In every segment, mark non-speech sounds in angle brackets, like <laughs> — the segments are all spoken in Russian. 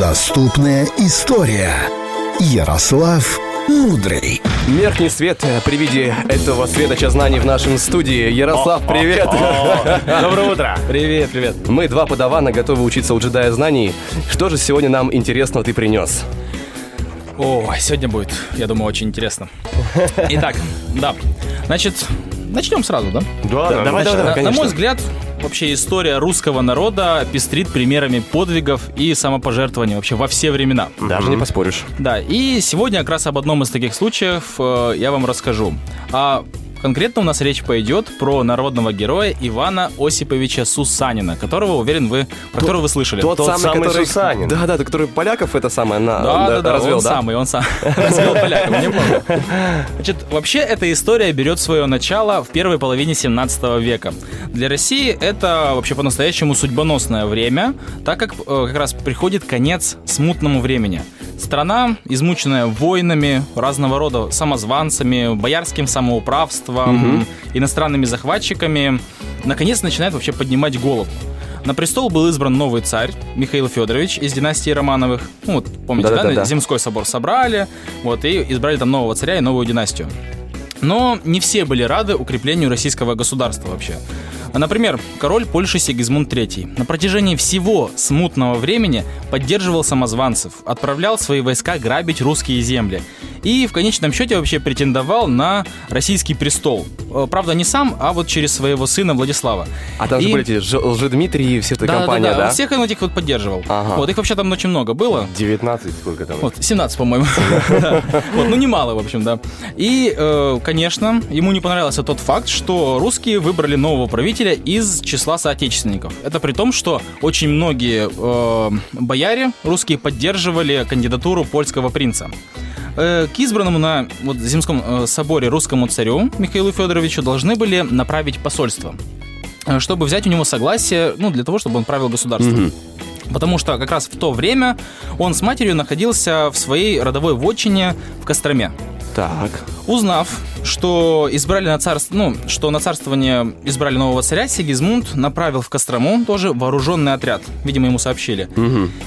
Доступная история. Ярослав Мудрый. Верхний свет э, при виде этого светоча знаний в нашем студии. Ярослав, привет! Доброе утро. <laughs> Привет, привет. Мы два подавана, готовы учиться у джедая знаний. Что же сегодня нам интересного ты принес? О, сегодня будет, я думаю, очень интересно. Итак, да. Значит, начнем сразу, да? Да, давай, давай, На- давай, На конечно. мой взгляд, вообще история русского народа пестрит примерами подвигов и самопожертвований вообще во все времена. Даже не поспоришь. Да, и сегодня как раз об одном из таких случаев э, я вам расскажу. А конкретно у нас речь пойдет про народного героя Ивана Осиповича Сусанина, которого, уверен, вы, про которого вы слышали. Тот, Тот самый, самый который... Сусанин. Да, да, который поляков это самое на... Да, да, да, развел, он да? самый, он сам <laughs> развел поляков, неплохо. Значит, вообще эта история берет свое начало в первой половине 17 века. Для России это вообще по-настоящему судьбоносное время, так как э, как раз приходит конец смутному времени. Страна, измученная войнами, разного рода самозванцами, боярским самоуправством, иностранными захватчиками, наконец начинает вообще поднимать голову. На престол был избран новый царь Михаил Федорович из династии Романовых. Ну, вот, помните, да, Да-да-да-да. Земской собор собрали, вот, и избрали там нового царя и новую династию. Но не все были рады укреплению российского государства вообще. А, Например, король Польши Сигизмунд III на протяжении всего смутного времени поддерживал самозванцев, отправлял свои войска грабить русские земли и в конечном счете вообще претендовал на российский престол. Э, Правда, не сам, а вот через своего сына Владислава. А там же И- были эти Лжедмитрий и вся эта компания, да? он всех он этих вот поддерживал. Ага. Вот, их вообще там очень много было. 19 сколько там? Вот, 17, по-моему. Да. <laughs> Вот, ну немало, в общем, да. И, э, конечно, ему не понравился тот факт, что русские выбрали нового правителя из числа соотечественников. Это при том, что очень многие э, бояре русские поддерживали кандидатуру польского принца. Э, К избранному на вот, Земском э, соборе русскому царю Михаилу Федоровичу должны были направить посольство, э, чтобы взять у него согласие, ну, для того, чтобы он правил государством. Потому что как раз в то время он с матерью находился в своей родовой вотчине в Костроме. Так. Узнав, что избрали на царство, ну, что на царствование избрали нового царя, Сигизмунд направил в Кострому тоже вооруженный отряд. Видимо, ему сообщили.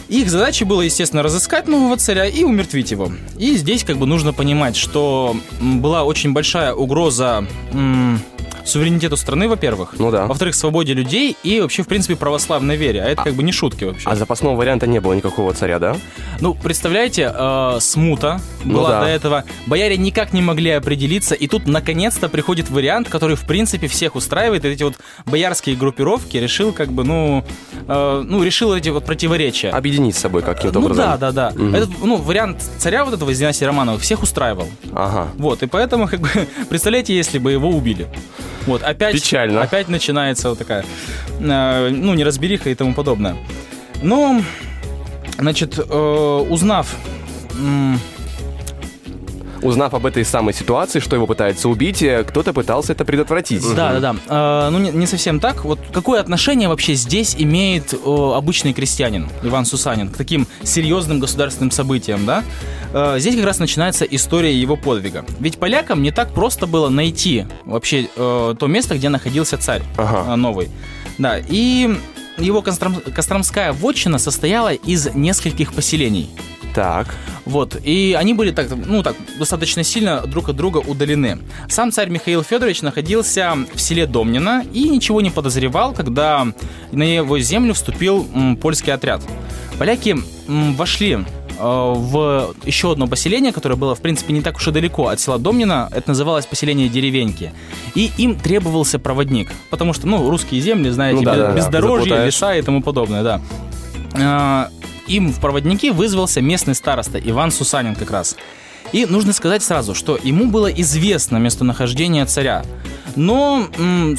Их задачей было, естественно, разыскать нового царя и умертвить его. И здесь как бы нужно понимать, что была очень большая угроза м, суверенитету страны, во-первых. Ну да. Во-вторых, свободе людей и вообще, в принципе, православной вере. А это как бы не шутки вообще. А запасного варианта не было никакого царя, да? Ну, представляете, э, смута Ну была да. до этого. Бояре никак не могли определиться, и тут наконец-то приходит вариант, который в принципе всех устраивает. И эти вот боярские группировки решил как бы, ну, э, ну решил эти вот противоречия. Объединить с собой каким-то ну образом. да, да, да. Мгм. Этот, ну, вариант царя вот этого из династии Романовых всех устраивал. Ага. Вот, и поэтому, как бы, <laughs> представляете, если бы его убили. Вот, опять, Печально. опять начинается вот такая, э, ну, неразбериха и тому подобное. Но, значит, э, узнав, Узнав об этой самой ситуации, что его пытаются убить, э, кто-то пытался это предотвратить. да, да, да, э, ну, не, не совсем так. Вот какое отношение вообще здесь имеет э, обычный крестьянин Иван Сусанин к таким серьезным государственным событиям, да? Э, здесь как раз начинается история его подвига. Ведь полякам не так просто было найти вообще э, то место, где находился царь Ага. новый. Да, и его Костром- Костромская вотчина состояла из нескольких поселений. Так. Вот, и они были так, ну так, достаточно сильно друг от друга удалены. Сам царь Михаил Федорович находился в селе Домнино и ничего не подозревал, когда на его землю вступил польский отряд. Поляки вошли э, в еще одно поселение, которое было, в принципе, не так уж и далеко от села Домнино. Это называлось поселение Деревеньки. И им требовался проводник, потому что, ну, русские земли, знаете, Ну да, без- да, да, бездорожье, заплутаешь. леса и тому подобное, да. Им в проводники вызвался местный староста Иван Сусанин как раз. И нужно сказать сразу, что ему было известно местонахождение царя. Но,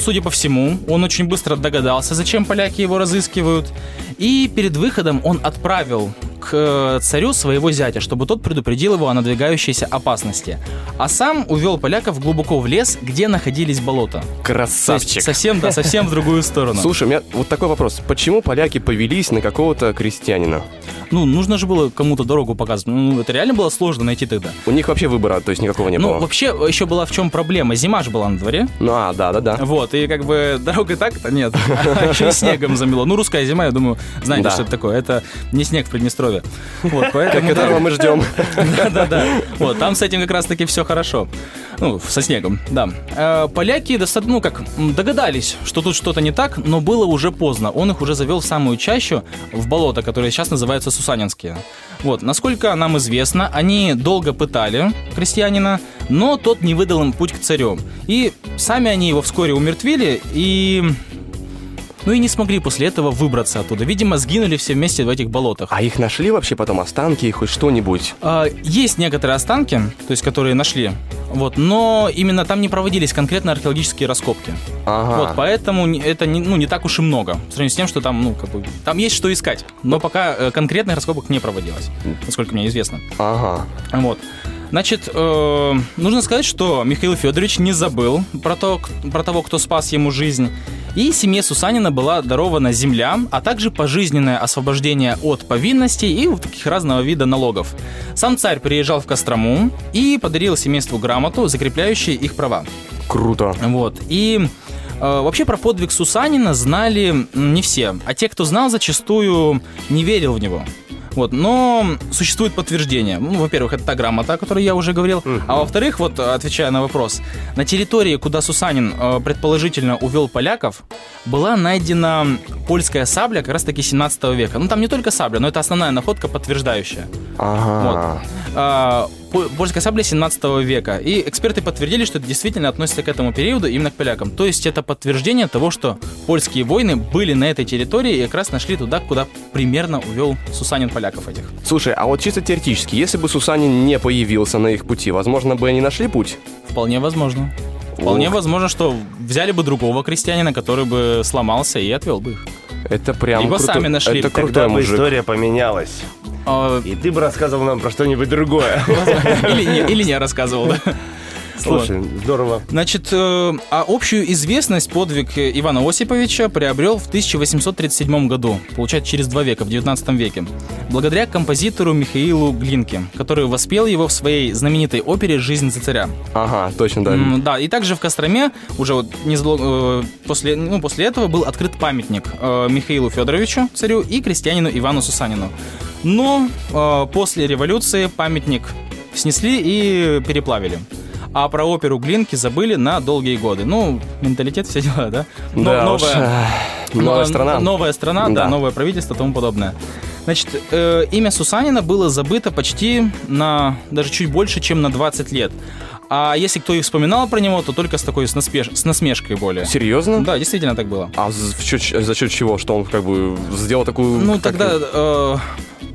судя по всему, он очень быстро догадался, зачем поляки его разыскивают. И перед выходом он отправил к э, царю своего зятя, чтобы тот предупредил его о надвигающейся опасности. А сам увел поляков глубоко в лес, где находились болота. Красавчик. совсем, да, совсем в другую сторону. Слушай, у меня вот такой вопрос. Почему поляки повелись на какого-то крестьянина? ну, нужно же было кому-то дорогу показывать. Ну, это реально было сложно найти тогда. У них вообще выбора, то есть никакого не Ну, было. вообще, еще была в чем проблема. Зима же была на дворе. Ну, а, да, да, да. Вот, и как бы дорога так-то нет. <laughs> А еще снегом замело. Ну, русская зима, я думаю, знаете, что это такое. Это не снег в Приднестровье. Вот, поэтому... Которого мы ждем. Да-да-да. Вот, там с этим как раз-таки все хорошо. Ну, со снегом, да. Э, Поляки достаточно, ну, как, догадались, что тут что-то не так, но было уже поздно. Он их уже завел в самую чащу, в болото, которое сейчас называется Сусанинские. Вот, насколько нам известно, они долго пытали крестьянина, но тот не выдал им путь к царю. И сами они его вскоре умертвили, и... Ну и не смогли после этого выбраться оттуда. Видимо, сгинули все вместе в этих болотах. А их нашли вообще потом останки, хоть что-нибудь? А, Есть некоторые останки, то есть которые нашли, вот, но именно там не проводились конкретно археологические раскопки. Ага. Вот, поэтому это не, ну, не так уж и много. В сравнении с тем, что там, ну, как бы, там есть что искать. Но пока э, конкретных раскопок не проводилось, насколько мне известно. Ага. Вот. Значит, э, нужно сказать, что Михаил Федорович не забыл про, то, про того, кто спас ему жизнь. И семье Сусанина была дарована земля, а также пожизненное освобождение от повинностей и вот таких разного вида налогов. Сам царь приезжал в Кострому и подарил семейству грамоту, закрепляющую их права. Круто. Вот. И э, вообще про подвиг Сусанина знали не все, а те, кто знал, зачастую не верил в него. Вот, но существует подтверждение. Ну, во-первых, это та грамота, о которой я уже говорил. А во-вторых, вот отвечая на вопрос, на территории, куда Сусанин э, предположительно увел поляков, была найдена польская сабля как раз-таки 17 века. Ну, там не только сабля, но это основная находка, подтверждающая. Ага. А, Польская сабля 17 века. И эксперты подтвердили, что это действительно относится к этому периоду, именно к полякам. То есть это подтверждение того, что польские войны были на этой территории и как раз нашли туда, куда примерно увел Сусанин поляков этих. Слушай, а вот чисто теоретически, если бы Сусанин не появился на их пути, возможно бы они нашли путь? Вполне возможно. Вполне Ух. возможно, что взяли бы другого крестьянина, который бы сломался и отвел бы их. Это прям Либо круто- сами нашли. Это крутой Тогда бы мужик. история поменялась. А, И ты бы рассказывал нам про что-нибудь другое. Или не, или не рассказывал, да. Слушай, здорово. Значит, э, а общую известность подвиг Ивана Осиповича приобрел в 1837 году, получается, через два века, в 19 веке, благодаря композитору Михаилу Глинке, который воспел его в своей знаменитой опере «Жизнь за царя». Ага, точно, да. М, Да, и также в Костроме уже вот э, после, ну, после этого был открыт памятник э, Михаилу Федоровичу, царю, и крестьянину Ивану Сусанину. Но э, после революции памятник снесли и переплавили. А про оперу Глинки забыли на долгие годы. Ну, менталитет, все дела, да? Но- Да уж, эх, <sighs> новая но- страна. Новая страна, да, Да. новое правительство и тому подобное. Значит, э, имя Сусанина было забыто почти на даже чуть больше, чем на 20 лет. А если кто и вспоминал про него, то только с такой с, наспеш- с насмешкой более. Серьезно? Да, действительно так было. А за счет- за счет чего? Что он как бы сделал такую... Ну, как- тогда э,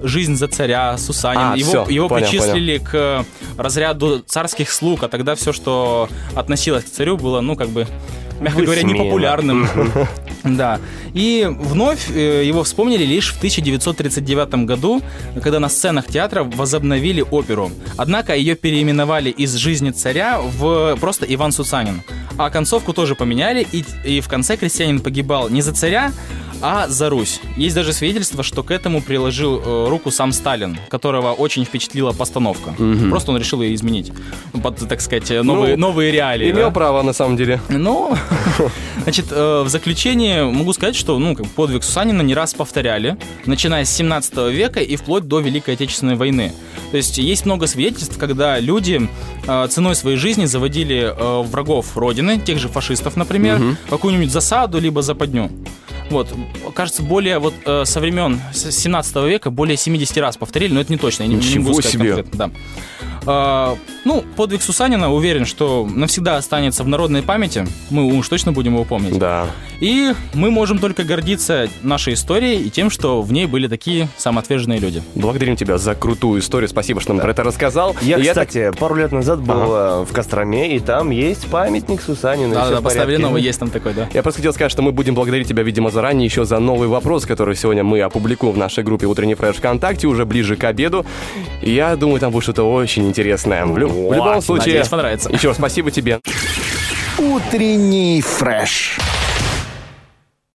жизнь за царя Сусанин. А, его всё, его понял, причислили к разряду царских слуг, а тогда все, что относилось к царю, было, ну, как бы, мягко говоря, Высмеяно. непопулярным. <laughs> Да. И вновь э, его вспомнили лишь в 1939 году, когда на сценах театра возобновили оперу. Однако ее переименовали из «Жизни царя» в просто «Иван Сусанин». А концовку тоже поменяли, и, и в конце крестьянин погибал не за царя, а за Русь. Есть даже свидетельство, что к этому приложил э, руку сам Сталин, которого очень впечатлила постановка. Просто он решил ее изменить. Под, так сказать, э, новые, Ну, новые реалии. Имел да. право, на самом деле. Ну, <laughs> значит, э, в заключение могу сказать, что ну, как подвиг Сусанина не раз повторяли, начиная с 17 века и вплоть до Великой Отечественной войны. То есть есть много свидетельств, когда люди э, ценой своей жизни заводили э, врагов Родины, тех же фашистов, например, в какую-нибудь засаду либо западню. Вот, кажется, более вот э, со времен с 17 века более 70 раз повторили, но это не точно, я не, не Ничего могу сказать себе. конкретно, да. А, ну, подвиг Сусанина, уверен, что навсегда останется в народной памяти. Мы уж точно будем его помнить. Да. И мы можем только гордиться нашей историей и тем, что в ней были такие самоотверженные люди. Благодарим тебя за крутую историю. Спасибо, что нам про это рассказал. Я, И так- кстати, пару лет назад был э, в Костроме, и там есть памятник Сусанину. Да, да, поставили порядке. новый, есть там такой, да. Я просто хотел сказать, что мы будем благодарить тебя, видимо, заранее еще за новый вопрос, который сегодня мы опубликуем в нашей группе «Утренний фреш ВКонтакте» уже ближе к обеду. И я думаю, там будет что-то очень интересное. В, лю- в любом случае, Надеюсь, понравится. еще спасибо тебе. Утренний фреш.